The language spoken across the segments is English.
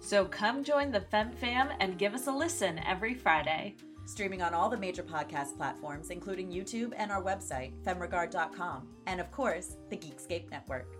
So come join the Fem Fam and give us a listen every Friday. Streaming on all the major podcast platforms, including YouTube and our website, femregard.com, and of course, the Geekscape Network.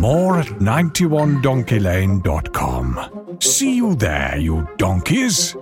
More at 91donkeylane.com. See you there, you donkeys.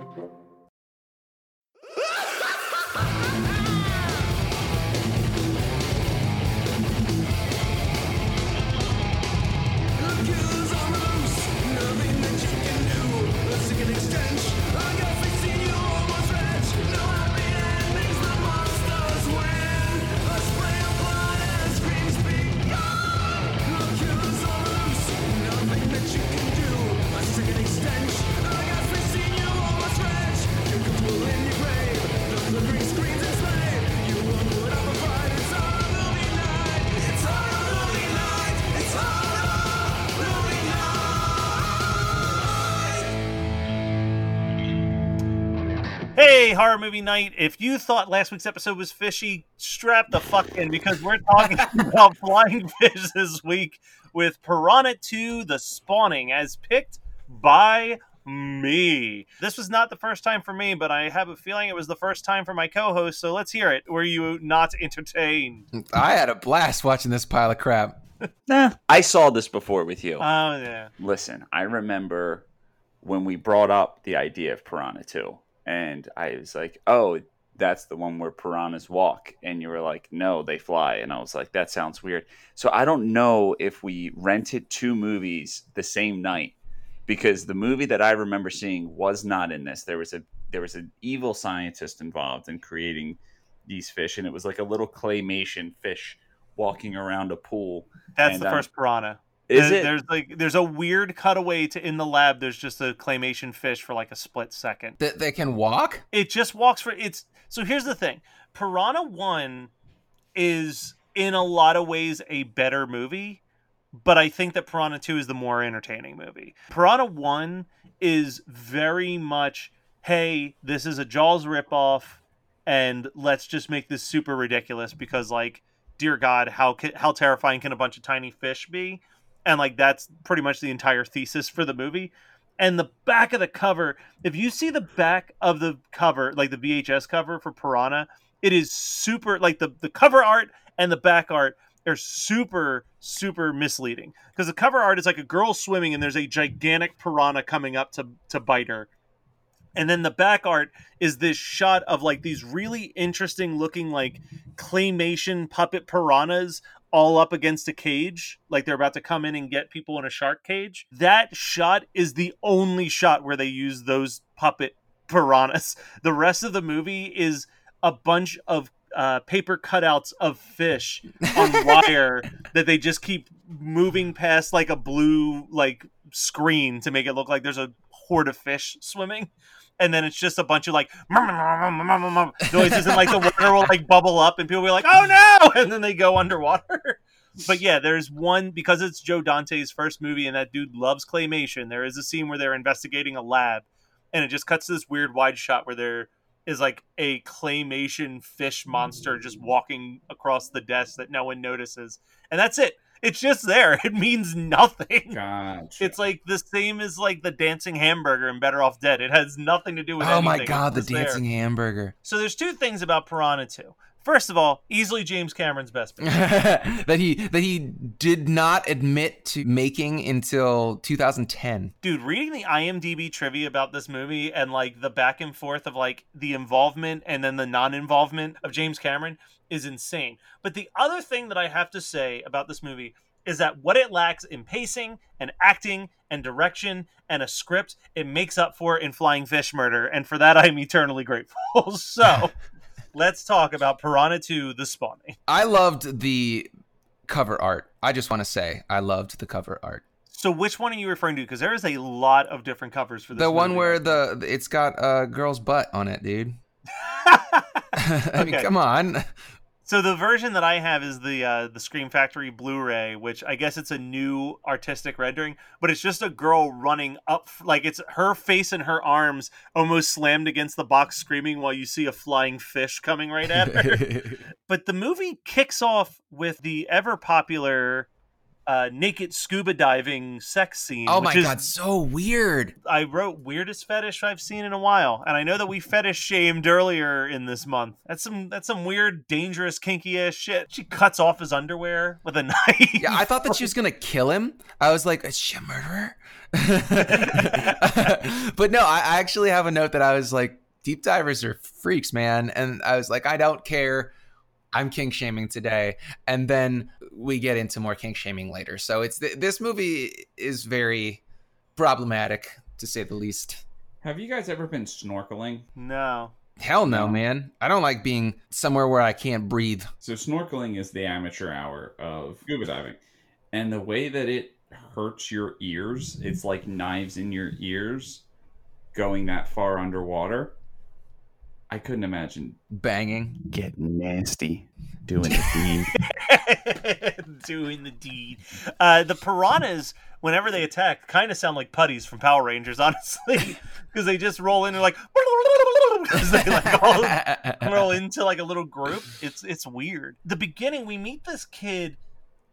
Movie night. If you thought last week's episode was fishy, strap the fuck in because we're talking about flying fish this week with Piranha 2 The Spawning as picked by me. This was not the first time for me, but I have a feeling it was the first time for my co host, so let's hear it. Were you not entertained? I had a blast watching this pile of crap. Nah. I saw this before with you. Oh, yeah. Listen, I remember when we brought up the idea of Piranha 2 and I was like, "Oh, that's the one where piranhas walk," and you were like, "No, they fly," and I was like, "That sounds weird." So I don't know if we rented two movies the same night because the movie that I remember seeing was not in this. There was a there was an evil scientist involved in creating these fish, and it was like a little claymation fish walking around a pool. That's and, the um, first piranha. Is There- it? There's like there's a weird cutaway to in the lab. There's just a claymation fish for like a split second. That they can walk? It just walks for it's. So here's the thing: Piranha One is in a lot of ways a better movie, but I think that Piranha Two is the more entertaining movie. Piranha One is very much, hey, this is a Jaws ripoff, and let's just make this super ridiculous because, like, dear God, how ca- how terrifying can a bunch of tiny fish be? And like that's pretty much the entire thesis for the movie. And the back of the cover, if you see the back of the cover, like the VHS cover for Piranha, it is super like the the cover art and the back art are super super misleading because the cover art is like a girl swimming and there's a gigantic piranha coming up to to bite her and then the back art is this shot of like these really interesting looking like claymation puppet piranhas all up against a cage like they're about to come in and get people in a shark cage that shot is the only shot where they use those puppet piranhas. The rest of the movie is a bunch of uh, paper cutouts of fish on wire that they just keep moving past like a blue like screen to make it look like there's a horde of fish swimming and then it's just a bunch of like noises and like the water will like bubble up and people will be like oh no! And then they go underwater. But yeah there's one because it's joe dante's first movie and that dude loves claymation there is a scene where they're investigating a lab and it just cuts to this weird wide shot where there is like a claymation fish monster just walking across the desk that no one notices. And that's it it's just there it means nothing Gotcha. it's like the same as like the dancing hamburger and Better Off Dead. It has nothing to do with. Oh my god, the It's there. dancing hamburger. So there's two things about Piranha 2. First of all, easily James Cameron's best picture. that he that he did not admit to making until 2010. Dude, reading the IMDb trivia about this movie and like the back and forth of like the involvement and then the non-involvement of James Cameron is insane. But the other thing that I have to say about this movie is that what it lacks in pacing and acting and direction and a script, it makes up for in Flying Fish Murder, and for that I'm eternally grateful. so, let's talk about Piranha 2: The Spawning. I loved the cover art. I just want to say I loved the cover art. So, which one are you referring to? Because there is a lot of different covers for this. The one where the it's got a girl's butt on it, dude. I mean, Okay. come on. So the version that I have is the uh, the Scream Factory Blu-ray, which I guess it's a new artistic rendering, but it's just a girl running up, like it's her face and her arms almost slammed against the box, screaming while you see a flying fish coming right at her. but the movie kicks off with the ever popular uh, naked scuba diving sex scene. oh which my is- god, so weird. I wrote weirdest fetish I've seen in a while, and I know that we fetish shamed earlier in this month. That's some that's some weird, dangerous, kinky ass shit. She cuts off his underwear with a knife. Yeah, I thought that she was gonna kill him. I was like, is she a murderer? but no, I, I actually have a note that I was like, deep divers are freaks, man. And I was like, I don't care. I'm kink shaming today, and then we get into more kink shaming later. So it's th- this movie is very problematic to say the least. Have you guys ever been snorkeling? no. Hell no, No. man. I don't like being somewhere where I can't breathe. So snorkeling is the amateur hour of scuba diving. And the way that it hurts your ears, it's like knives in your ears going that far underwater. I couldn't imagine. Banging. Get nasty doing the deed. Doing the deed. Uh, the piranhas, whenever they attack, kind of sound like putties from Power Rangers, honestly, because they just roll in and like, 'cause they like all roll into like a little group. It's it's weird. The beginning, we meet this kid,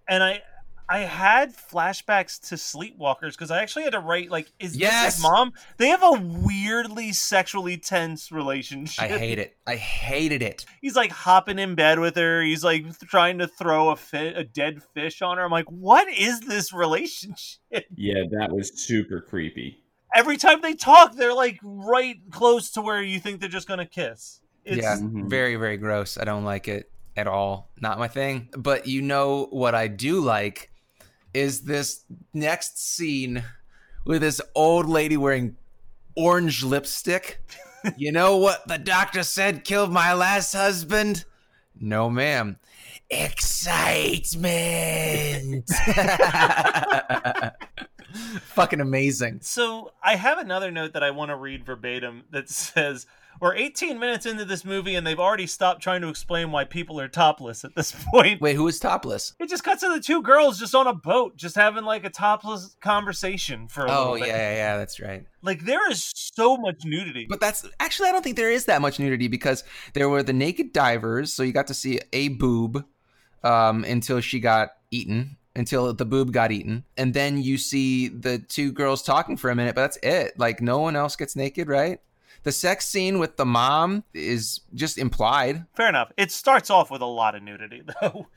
and I I had flashbacks to Sleepwalkers because I actually had to write like, is this his mom? They have a weirdly sexually tense relationship. I hate it. I hated it. He's like hopping in bed with her. He's like trying to throw a fi- a dead fish on her. I'm like, what is this relationship? Yeah, that was super creepy. Every time they talk, they're like right close to where you think they're just gonna kiss. It's, yeah, Mhm. very, very gross. I don't like it at all. Not my thing. But you know what I do like is this next scene with this old lady wearing orange lipstick. you know what the doctor said killed my last husband? No, ma'am. Excitement. Fucking amazing. So I have another note that I want to read verbatim that says, "We're 18 minutes into this movie and they've already stopped trying to explain why people are topless at this point." Wait, who is topless? It just cuts to the two girls just on a boat, just having like a topless conversation for a Oh, little yeah, bit. yeah, yeah, that's right. Like there is so much nudity. But that's actually I don't think there is that much nudity because there were the naked divers, so you got to see a boob um, until she got eaten, until the boob got eaten, and then you see the two girls talking for a minute, but that's it. Like no one else gets naked, right? The sex scene with the mom is just implied. Fair enough. It starts off with a lot of nudity, though.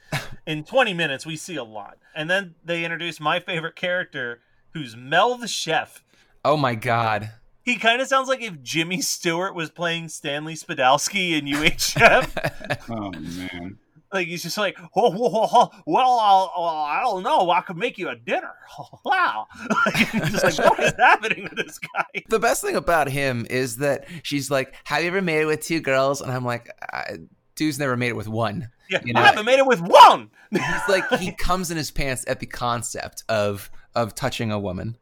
In 20 minutes, we see a lot. And then they introduce my favorite character, who's Mel the Chef. Oh my god. He kind of sounds like if Jimmy Stewart was playing Stanley Spadowski in UHF. Oh man. Like, he's just like, oh, oh, oh, oh, well, I'll, uh, I don't know. I could make you a dinner. wow. Like, just like, what is happening with this guy? The best thing about him is that she's like, "Have you ever made it with two girls?" And I'm like, I, "Dude's never made it with one." Yeah, You know- I haven't made it with one. He's like he comes in his pants at the concept of of touching a woman.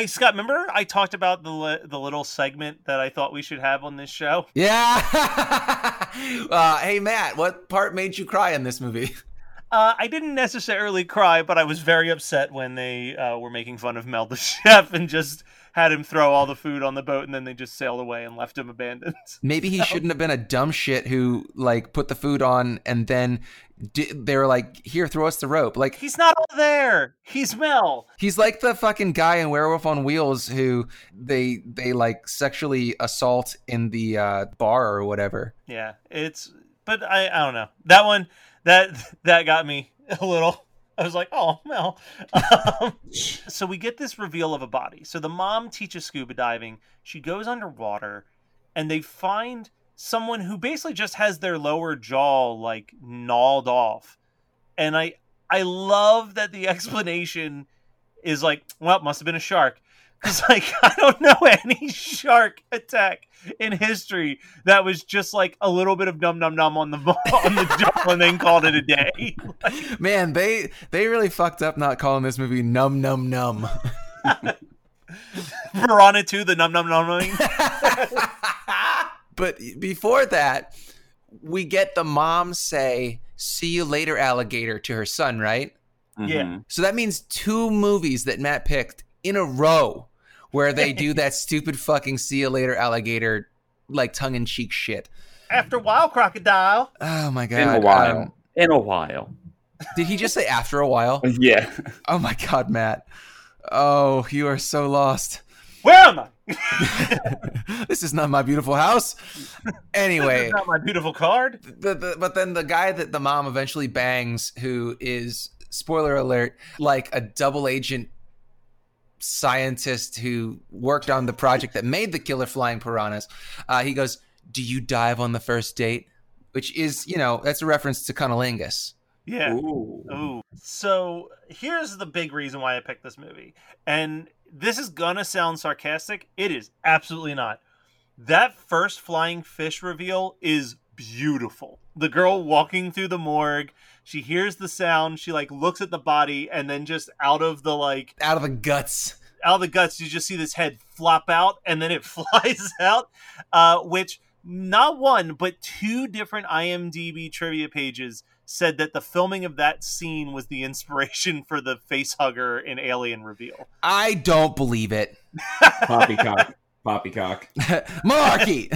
Hey Scott, remember I talked about the li- the little segment that I thought we should have on this show? Yeah. uh, hey Matt, what part made you cry in this movie? Uh, I didn't necessarily cry, but I was very upset when they uh, were making fun of Mel the chef and just had him throw all the food on the boat, and then they just sailed away and left him abandoned. Maybe he shouldn't have been a dumb shit who like put the food on and then di- they were like, "Here, throw us the rope." Like He's not all there. He's Mel. He's like the fucking guy in Werewolf on Wheels who they they like sexually assault in the uh, bar or whatever. Yeah, it's but I I don't know that one that that got me a little. I was like, oh well. Um, so we get this reveal of a body. So the mom teaches scuba diving. She goes underwater, and they find someone who basically just has their lower jaw like gnawed off. And I I love that the explanation is like, well, it must have been a shark. Because like I don't know any shark attack in history that was just like a little bit of num num num on the on the jaw and then called it a day. Man, they they really fucked up not calling this movie Num Num Num. Piranha 2, the num num num. but before that, we get the mom say, "See you later, alligator" to her son, right? Mm-hmm. Yeah. So that means two movies that Matt picked in a row where they do that stupid fucking "See you later, alligator" like tongue in cheek shit. After a while, crocodile. Oh my god! In a while. Um, In a while. did he just say after a while? Yeah. Oh my god, Matt. Oh, you are so lost. Where am I? this is not my beautiful house. Anyway, Not my beautiful card. the, the, but then the guy that the mom eventually bangs, who is spoiler alert, like a double agent scientist who worked on the project that made the killer flying piranhas. Uh, he goes, "Do you dive on the first date?" Which is, you know, that's a reference to cunnilingus. Yeah. Ooh. Ooh. So here's the big reason why I picked this movie. And this is gonna sound sarcastic. It is absolutely not. That first flying fish reveal is beautiful. The girl walking through the morgue, she hears the sound, she like looks at the body, and then just out of the like Out of the guts. out of the guts, you just see this head flop out and then it flies out. Uh, which not one, but two different IMDb trivia pages said that the filming of that scene was the inspiration for the face hugger in Alien reveal. I don't believe it. Poppycock. Poppycock. Malarkey.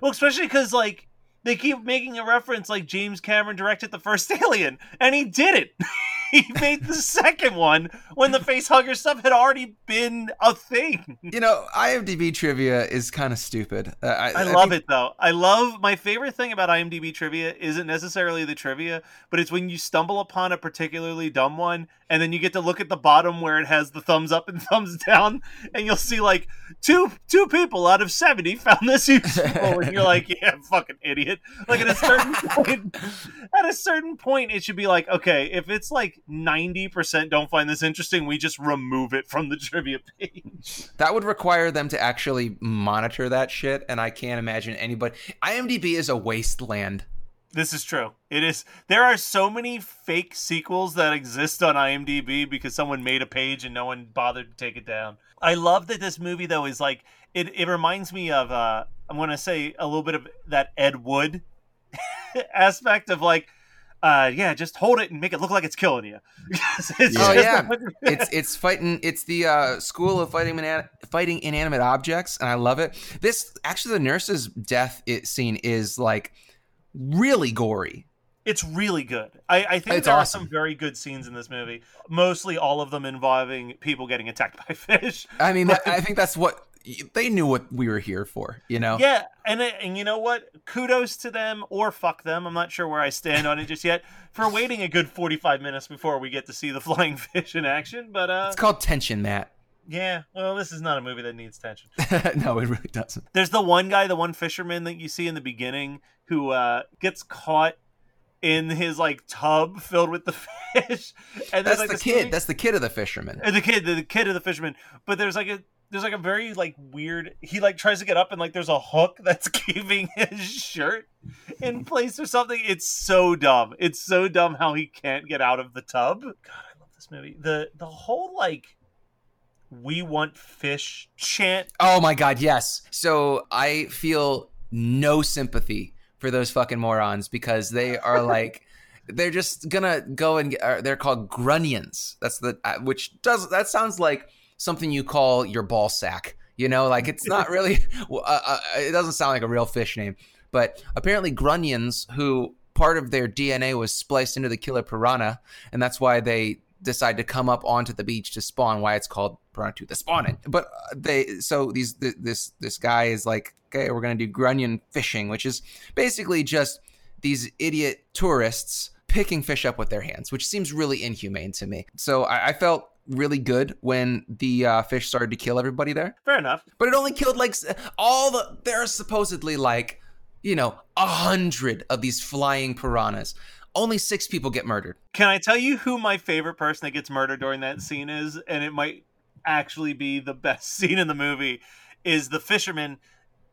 Well, especially because like they keep making a reference like James Cameron directed the first Alien, and he did it. he made the second one when the face hugger stuff had already been a thing. you know, IMDb trivia is kind of stupid. Uh, I, I love think- it though. I love my favorite thing about IMDb trivia isn't necessarily the trivia, but it's when you stumble upon a particularly dumb one and then you get to look at the bottom where it has the thumbs up and thumbs down and you'll see like two two people out of 70 found this useful and you're like, "Yeah, fucking idiot." Like at a certain point at a certain point it should be like, "Okay, if it's like 90% don't find this interesting, we just remove it from the trivia page." That would require them to actually monitor that shit, and I can't imagine anybody. IMDb is a wasteland. This is true. It is. There are so many fake sequels that exist on IMDb because someone made a page and no one bothered to take it down. I love that this movie though is like it. It reminds me of. uh I'm going to say a little bit of that Ed Wood aspect of like. Uh, yeah, just hold it and make it look like it's killing you. It's Oh just- yeah, it's it's fighting. It's the uh, school of fighting inan- fighting inanimate objects, and I love it. This actually, the nurse's death it, scene is like really gory. It's really good. I, I think It's there awesome. are some very good scenes in this movie. Mostly all of them involving people getting attacked by fish. I mean, that, I think that's what they knew what we were here for. You know? Yeah, and and you know what? Kudos to them or fuck them. I'm not sure where I stand on it just yet for waiting a good 45 minutes before we get to see the flying fish in action. But uh, It's called tension, Matt. yeah, well, this is not a movie that needs tension. no, it really doesn't. There's the one guy, the one fisherman that you see in the beginning who uh, gets caught in his like tub filled with the fish. And That's like the kid. That's the kid of the fisherman. Uh, the kid, the, the kid of the fisherman. But there's like a there's like a very like weird. He like tries to get up and like there's a hook that's keeping his shirt in place or something. It's so dumb. It's so dumb how he can't get out of the tub. God, I love this movie. The the whole like we want fish chant. Oh my god, yes. So I feel no sympathy for those fucking morons because they are like they're just gonna go and get, uh, they're called grunions. That's the uh, which does that sounds like something you call your ball sack. You know, like it's not really. uh, uh, it doesn't sound like a real fish name, but apparently grunions, who part of their DNA was spliced into the killer piranha, and that's why they decide to come up onto the beach to spawn. Why it's called Piranha 2, The Spawning. But uh, they so these th- this this guy is like, okay, we're gonna do grunion fishing, which is basically just these idiot tourists picking fish up with their hands, which seems really inhumane to me. So I, I felt really good when the uh, fish started to kill everybody there. Fair enough. But it only killed like all the. There are supposedly like, you know, a hundred of these flying piranhas. Only six people get murdered. Can I tell you who my favorite person that gets murdered during that scene is? And it might actually be the best scene in the movie. Is the fisherman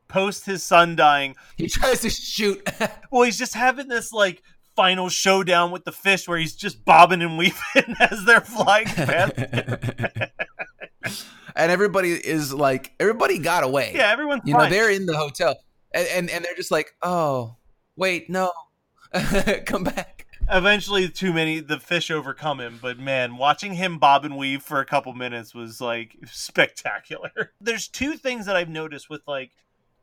post his son dying? He tries to shoot. well, he's just having this like final showdown with the fish where he's just bobbing and weaving as they're flying past. and everybody is like, everybody got away. yeah, everyone's you know, they're in the hotel, and and, and they're just like, oh, wait, no, come back. Eventually, too many the fish overcome him. But man, watching him bob and weave for a couple minutes was like spectacular. There's two things that I've noticed with like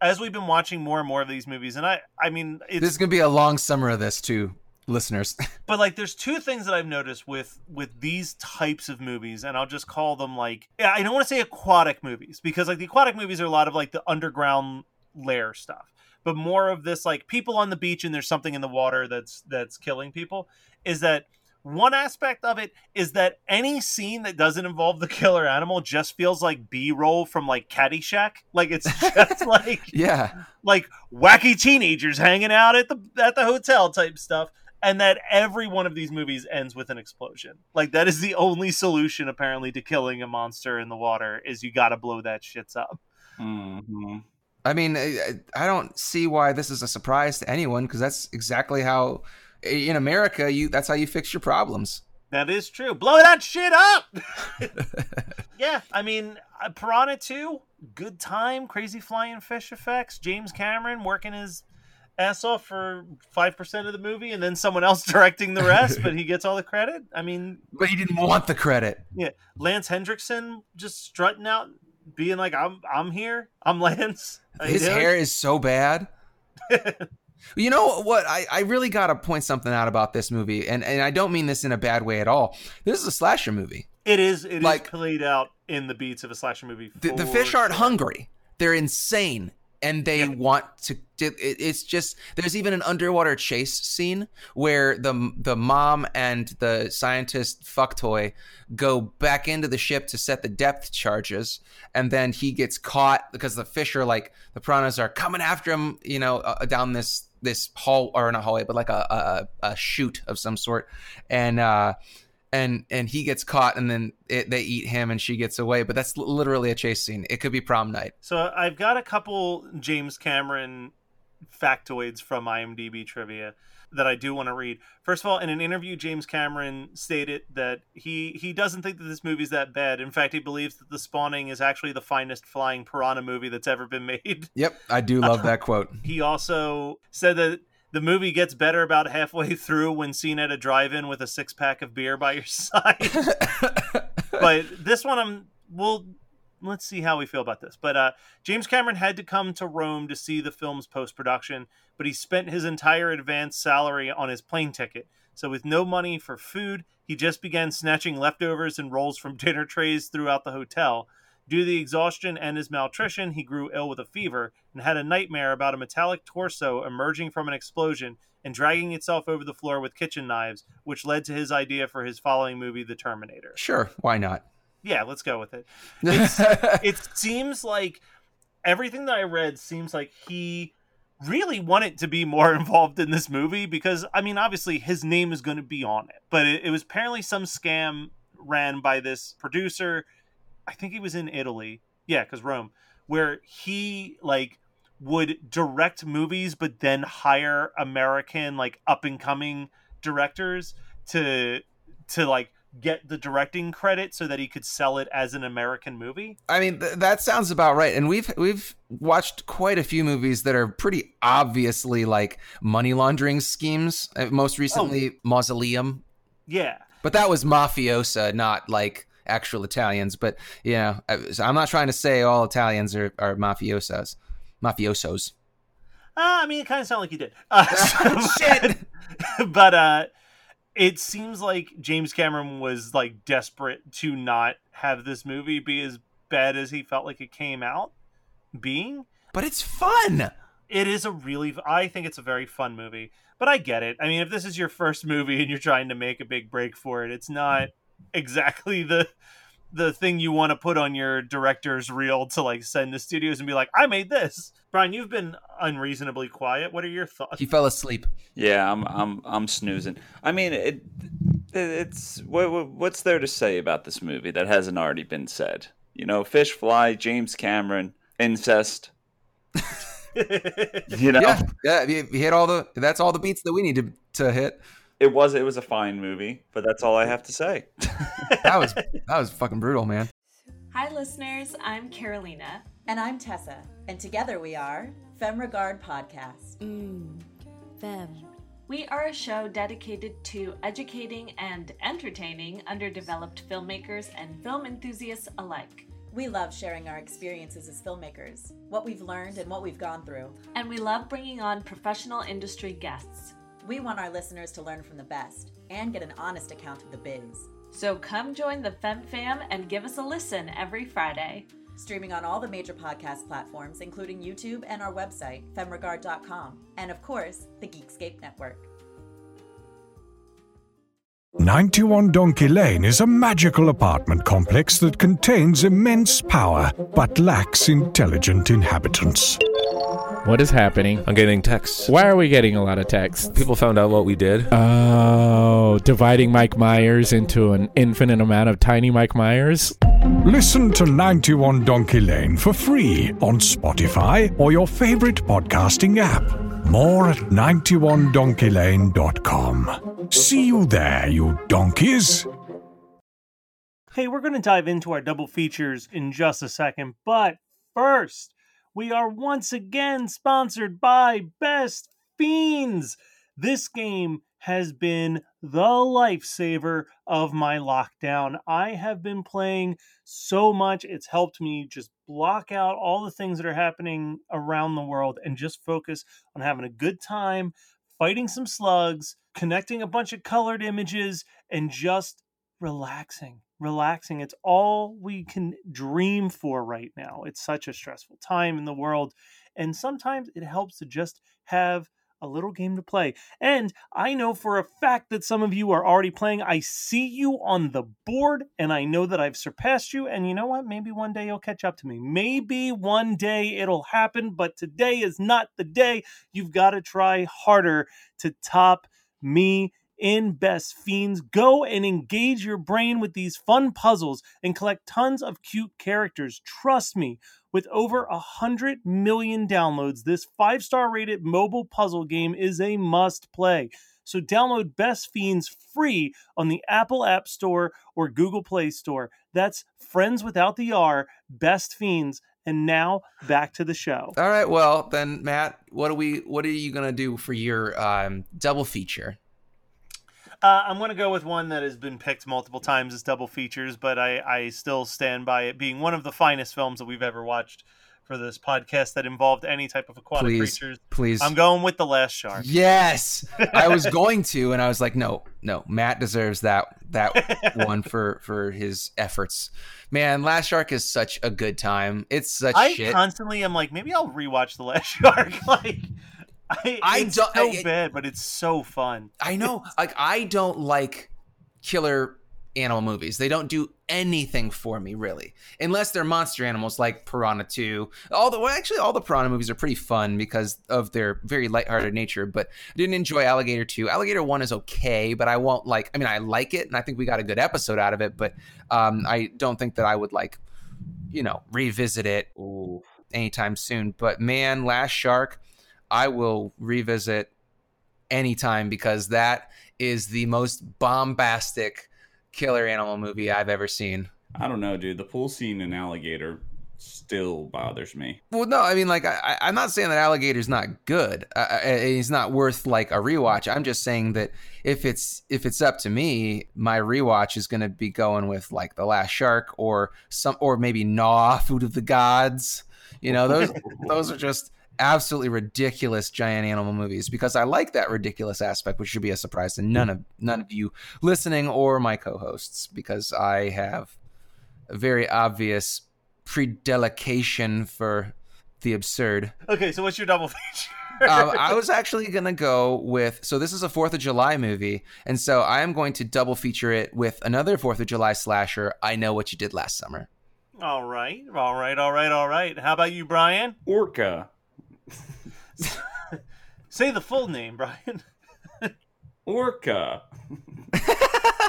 as we've been watching more and more of these movies, and I I mean it's This is gonna be a long summer of this too, listeners. but like there's two things that I've noticed with with these types of movies, and I'll just call them like I don't want to say aquatic movies because like the aquatic movies are a lot of like the underground lair stuff, but more of this like people on the beach and there's something in the water that's that's killing people. Is that one aspect of it is that any scene that doesn't involve the killer animal just feels like B-roll from like Caddyshack. Like it's just like yeah, like wacky teenagers hanging out at the at the hotel type stuff and that every one of these movies ends with an explosion. Like that is the only solution apparently to killing a monster in the water is you got to blow that shits up. Hmm I mean, I, I don't see why this is a surprise to anyone because that's exactly how in America you that's how you fix your problems. that is true. Blow that shit up! Yeah i mean uh, piranha 2 good time crazy flying fish effects james cameron working his ass off for 5% of the movie and then someone else directing the rest but he gets all the credit i mean But he didn't want the credit. Yeah, Lance Henriksen just strutting out, being like, "I'm, I'm here. I'm Lance." His hair is so bad. you know what? I, I really got to point something out about this movie, and, and I don't mean this in a bad way at all. This is a slasher movie. It is. It is Like- played out in the beats of a slasher movie. The, the fish aren't hungry. They're insane, and they Yeah. want to. It, it's just there's even an underwater chase scene where the the mom and the scientist fuck toy go back into the ship to set the depth charges, and then he gets caught because the fish are like the piranhas are coming after him. You know, uh, down this this hall or not hallway, but like a a, a chute of some sort, and. uh and and he gets caught and then it, they eat him and she gets away but that's literally a chase scene it could be prom night So I've got a couple James Cameron factoids from IMDb trivia that I do want to read. First of all, in an interview, James Cameron stated that he he doesn't think that this movie's that bad. In fact, he believes that The Spawning is actually the finest flying piranha movie that's ever been made. yep i do love that um, quote He also said that the movie gets better about halfway through when seen at a drive-in with a six-pack of beer by your side. but this one, I'm well. Let's see how we feel about this. But uh, James Cameron had to come to Rome to see the film's post-production, but he spent his entire advance salary on his plane ticket. So with no money for food, he just began snatching leftovers and rolls from dinner trays throughout the hotel. Due to the exhaustion and his malnutrition, he grew ill with a fever and had a nightmare about a metallic torso emerging from an explosion and dragging itself over the floor with kitchen knives, which led to his idea for his following movie, The Terminator. sure why not Yeah, let's go with it. It's, it seems like everything that I read seems like he really wanted to be more involved in this movie because, I mean, obviously his name is going to be on it, but it, it was apparently some scam ran by this producer. I think he was in Italy. Yeah, because Rome, where he like would direct movies, but then hire American like up and coming directors to to like get the directing credit so that he could sell it as an American movie. i mean th- that sounds about right and we've we've watched quite a few movies that are pretty obviously like money laundering schemes Uh, most recently mausoleum Yeah. but that was mafiosa not like actual italians but you know i'm not trying to say all italians are, are mafiosas mafiosos Uh, I mean, it kind of sounded like you did. Uh, Shit. but uh, it seems like James Cameron was like desperate to not have this movie be as bad as he felt like it came out being. But it's fun. It is a really I think it's a very fun movie. But I get it. I mean, if this is your first movie and you're trying to make a big break for it, it's not exactly the the thing you want to put on your director's reel to like send to studios and be like, I made this. Brian, you've been unreasonably quiet. What are your thoughts? He fell asleep. Yeah, I'm I'm I'm snoozing. I mean, it it's what, what's there to say about this movie that hasn't already been said? You know, fish fly, James Cameron, incest. you know, Yeah, yeah. You you hit all the. That's all the beats that we need to to hit. It was it was a fine movie, but that's all I have to say. That was that was fucking brutal, man. Hi, listeners. I'm Carolina. And I'm Tessa, and together we are Femme Regard Podcast. Mmm. Femme. We are a show dedicated to educating and entertaining underdeveloped filmmakers and film enthusiasts alike. We love sharing our experiences as filmmakers, what we've learned and what we've gone through. And we love bringing on professional industry guests. We want our listeners to learn from the best and get an honest account of the biz. So come join the Fem Fam and give us a listen every Friday. Streaming on all the major podcast platforms, including YouTube and our website, femregard.com, and of course, the Geekscape Network. 91 Donkey Lane is a magical apartment complex that contains immense power but lacks intelligent inhabitants. What is happening? I'm getting texts. Why are we getting a lot of texts? People found out what we did. Oh, dividing Mike Myers into an infinite amount of tiny Mike Myers? Listen to 91 Donkey Lane for free on Spotify or your favorite podcasting app. More at 91donkeylane.com. See you there, you donkeys. Hey, we're going to dive into our double features in just a second, but first, we are once again sponsored by Best Fiends. This game has been the lifesaver of my lockdown. I have been playing so much, it's helped me just block out all the things that are happening around the world and just focus on having a good time, fighting some slugs, connecting a bunch of colored images, and just relaxing relaxing it's all we can dream for right now it's such a stressful time in the world and sometimes it helps to just have a little game to play and i know for a fact that some of you are already playing i see you on the board and i know that i've surpassed you and you know what maybe one day you'll catch up to me maybe one day it'll happen but today is not the day you've got to try harder to top me in Best Fiends. Go and engage your brain with these fun puzzles and collect tons of cute characters. Trust me, with over a hundred million downloads, this five star rated mobile puzzle game is a must play. So download Best Fiends free on the Apple App Store or Google Play Store. That's friends without the R, Best Fiends. And now back to the show. All right, well then, Matt, what are we? What are you gonna do for your um, double feature? Uh, I'm going to go with one that has been picked multiple times as double features, but I, I still stand by it being one of the finest films that we've ever watched for this podcast that involved any type of aquatic Please, creatures. please. I'm going with The Last Shark. Yes, I was going to, and I was like, no, no, Matt deserves that that one for for his efforts. Man, Last Shark is such a good time. It's such I shit. constantly am like, maybe I'll rewatch The Last Shark. like, I, I it's don't- so I- bad, but it's so fun. I know, like I don't like killer animal movies. They don't do anything for me really, unless they're monster animals like Piranha Two. All the well, actually, all the Piranha movies are pretty fun because of their very lighthearted nature. But I didn't enjoy Alligator Two. Alligator One is okay, but I won't like. I mean, I like it, and I think we got a good episode out of it. But um, I don't think that I would like, you know, revisit it anytime soon. But man, Last Shark, I will revisit anytime because that is the most bombastic killer animal movie I've ever seen. I don't know, dude. The pool scene in Alligator still bothers me. Well, no, I mean, like, I, I'm not saying that Alligator's not good. Uh, he's not worth like a rewatch. I'm just saying that if it's if it's up to me, my rewatch is going to be going with like The Last Shark or some or maybe Gnaw, Food of the Gods. You know, those those are just absolutely ridiculous giant animal movies because I like that ridiculous aspect, which should be a surprise to none of none of you listening or my co-hosts because I have a very obvious predilection for the absurd. Okay, so what's your double feature? um, I was actually gonna go with so this is a Fourth of July movie, and so I am going to double feature it with another Fourth of July slasher. I know what you did last summer. all right, all right, all right, all right. How about you, Brian? Orca. Say the full name, Brian. Orca.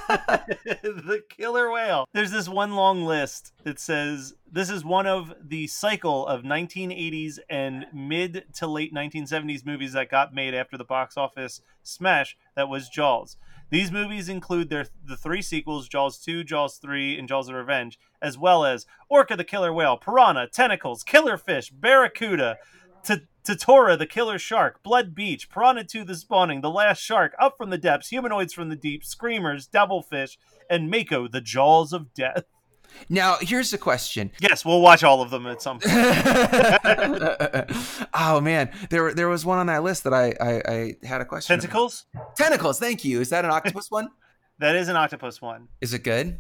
the killer whale. There's this one long list that says this is one of the cycle of 1980s and mid to late 1970s movies that got made after the box office smash that was Jaws. These movies include their the three sequels: Jaws 2, Jaws 3, and Jaws of Revenge, as well as Orca the Killer Whale, Piranha, Tentacles, Killer Fish, Barracuda, T- Tatora the Killer Shark, Blood Beach, Piranha 2 the Spawning, The Last Shark, Up from the Depths, Humanoids from the Deep, Screamers, Devilfish, and Mako the Jaws of Death. Now, here's the question. Yes, we'll watch all of them at some point. oh man, there there was one on that list that I I, I had a question. about. Tentacles? Tentacles. Thank you. Is that an octopus one? That is an octopus one. Is it good?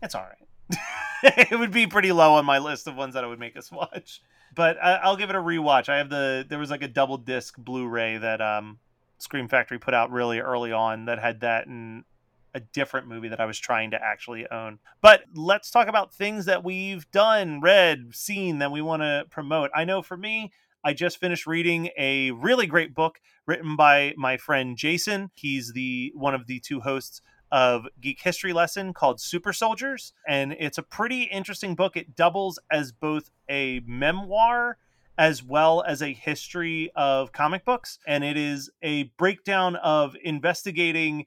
It's all right. it would be pretty low on my list of ones that I would make us watch. But I, I'll give it a rewatch. I have the there was like a double disc Blu-ray that um Scream Factory put out really early on that had that and a different movie that I was trying to actually own. But let's talk about things that we've done, read, seen that we want to promote. I know for me, I just finished reading a really great book written by my friend Jason. He's the one of the two hosts of Geek History Lesson called Super Soldiers, and it's a pretty interesting book. It doubles as both a memoir as well as a history of comic books, and it is a breakdown of investigating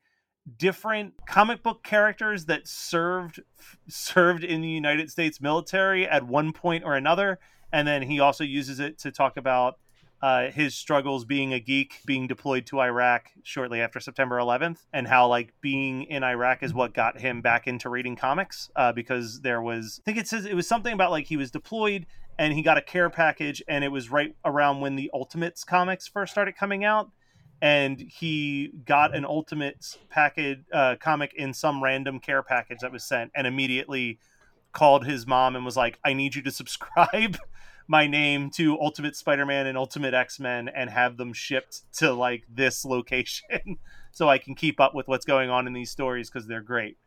different comic book characters that served served in the United States military at one point or another and then he also uses it to talk about uh, his struggles being a geek, being deployed to Iraq shortly after September 11th, and how like being in Iraq is what got him back into reading comics uh, because there was I think it says it was something about like he was deployed and he got a care package, and it was right around when the Ultimates comics first started coming out. And he got an Ultimates package uh, comic in some random care package that was sent, and immediately called his mom and was like, "I need you to subscribe my name to Ultimate Spider-Man and Ultimate X-Men and have them shipped to like this location so I can keep up with what's going on in these stories because they're great."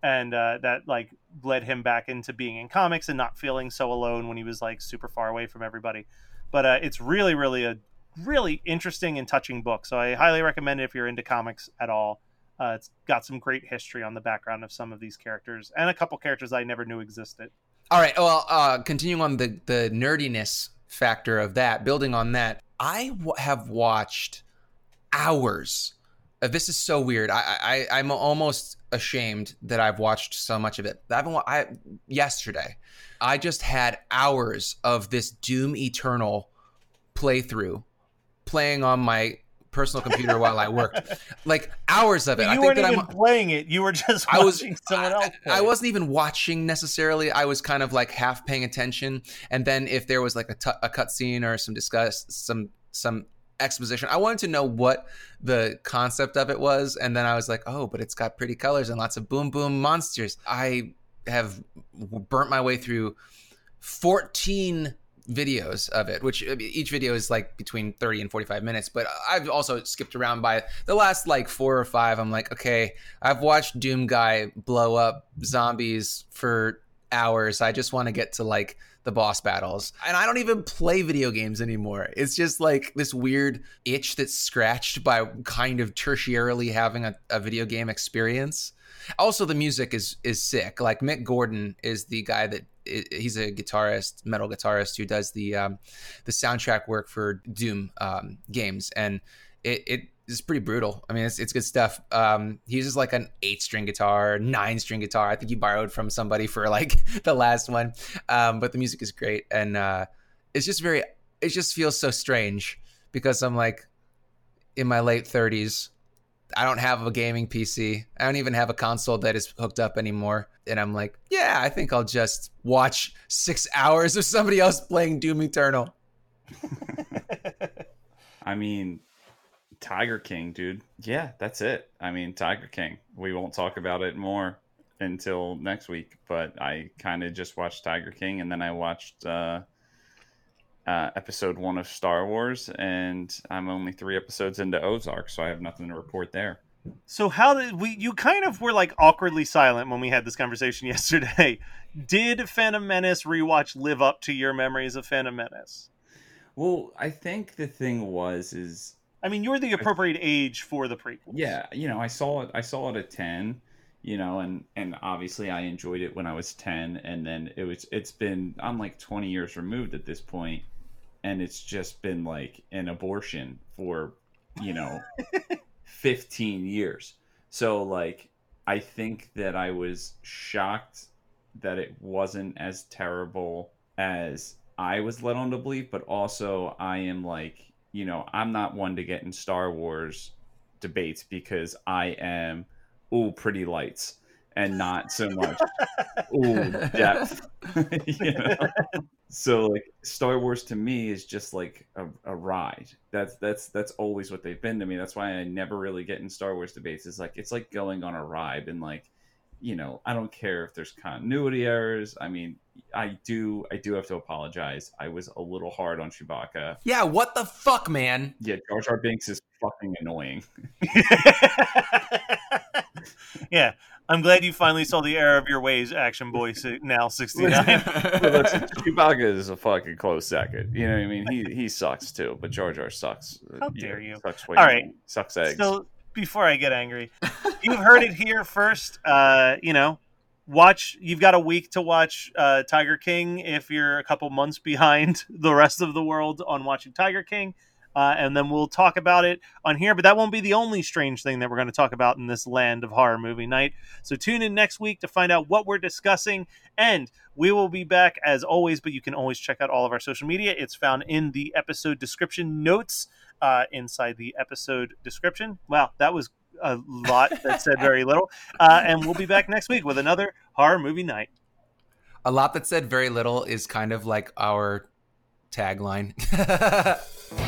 And uh, that like led him back into being in comics and not feeling so alone when he was like super far away from everybody. But uh, it's really, really a really interesting and touching book. So I highly recommend it if you're into comics at all. Uh, it's got some great history on the background of some of these characters and a couple characters I never knew existed. All right. Well, uh, continuing on the the nerdiness factor of that, building on that, I w- have watched hours. Uh, this is so weird. I, I I'm almost ashamed that I've watched so much of it. Been wa- I yesterday. I just had hours of this Doom Eternal playthrough playing on my personal computer while I worked. Like hours of it. But I you think weren't that even I'm playing it. You were just I was watching someone else. I it. wasn't even watching necessarily. I was kind of like half paying attention, and then if there was like a, t- a cut scene or some discuss some some exposition, I wanted to know what the concept of it was, and then I was like, oh, but it's got pretty colors and lots of boom boom monsters. I have burnt my way through fourteen videos of it which each video is like between 30 and 45 minutes but i've also skipped around by the last like four or five. I'm like okay i've watched doom guy blow up zombies for hours. I just want to get to like the boss battles. And i don't even play video games anymore. It's just like this weird itch that's scratched by kind of tertiarily having a, a video game experience also the music is is sick like mick gordon is the guy that he's a guitarist, metal guitarist who does the um, the soundtrack work for Doom um, games, and it, it is pretty brutal. I mean, it's, it's good stuff. Um, he uses like an eight string guitar, nine string guitar. I think he borrowed from somebody for like the last one, um, but the music is great, and uh, it's just very. It just feels so strange because I'm like in my late thirties. I don't have a gaming PC. I don't even have a console that is hooked up anymore. And I'm like, yeah, I think I'll just watch six hours of somebody else playing Doom Eternal. I mean, Tiger King, dude. Yeah, that's it. I mean, Tiger King. We won't talk about it more until next week, but I kind of just watched Tiger King and then I watched uh, uh, episode one of Star Wars, and I'm only three episodes into Ozark, so I have nothing to report there. So how did we? You kind of were like awkwardly silent when we had this conversation yesterday. Did Phantom Menace rewatch live up to your memories of Phantom Menace? Well, I think the thing was is I mean, you're the appropriate age for the prequel. yeah, you know, I saw it. I saw it at ten, you know, and and obviously I enjoyed it when I was ten, and then it was. It's been I'm like twenty years removed at this point, and it's just been like an abortion for, you know, fifteen years. So like, I think that I was shocked that it wasn't as terrible as I was led on to believe, but also I am like, you know, I'm not one to get in Star Wars debates because I am ooh pretty lights and not so much ooh depth. you know? So like Star Wars to me is just like a, a ride. That's that's that's always what they've been to me. That's why I never really get in Star Wars debates. It's like it's like going on a ride and like you know, I don't care if there's continuity errors. I mean, I do I do have to apologize. I was a little hard on Chewbacca. Yeah, what the fuck, man? Yeah, Jar Jar Binks is fucking annoying. yeah, I'm glad you finally saw the error of your ways, Action Boy. Now 69. But Chewbacca is a fucking close second. You know what I mean? He he sucks too, but Jar Jar sucks. How dare you. Sucks way All more. Sucks eggs. So before I get angry, you've heard it here first. Uh, you know, watch. You've got a week to watch uh, Tiger King if you're a couple months behind the rest of the world on watching Tiger King. Uh, and then we'll talk about it on here. But that won't be the only strange thing that we're going to talk about in this land of horror movie night. So tune in next week to find out what we're discussing. And we will be back as always, but you can always check out all of our social media. It's found in the episode description notes uh, inside the episode description. Wow, that was a lot that said very little. Uh, and we'll be back next week with another horror movie night. A lot that said very little is kind of like our tagline.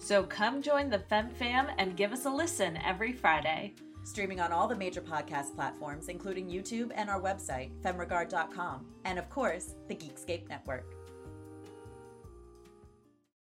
So come join the Fem Fam and give us a listen every Friday. Streaming on all the major podcast platforms, including YouTube and our website, femregard.com, and of course, the Geekscape Network.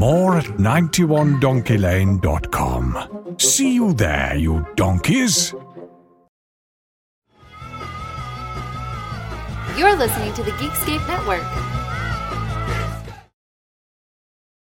More at 91donkeylane.com. See you there, you donkeys. You're listening to the Geekscape Network.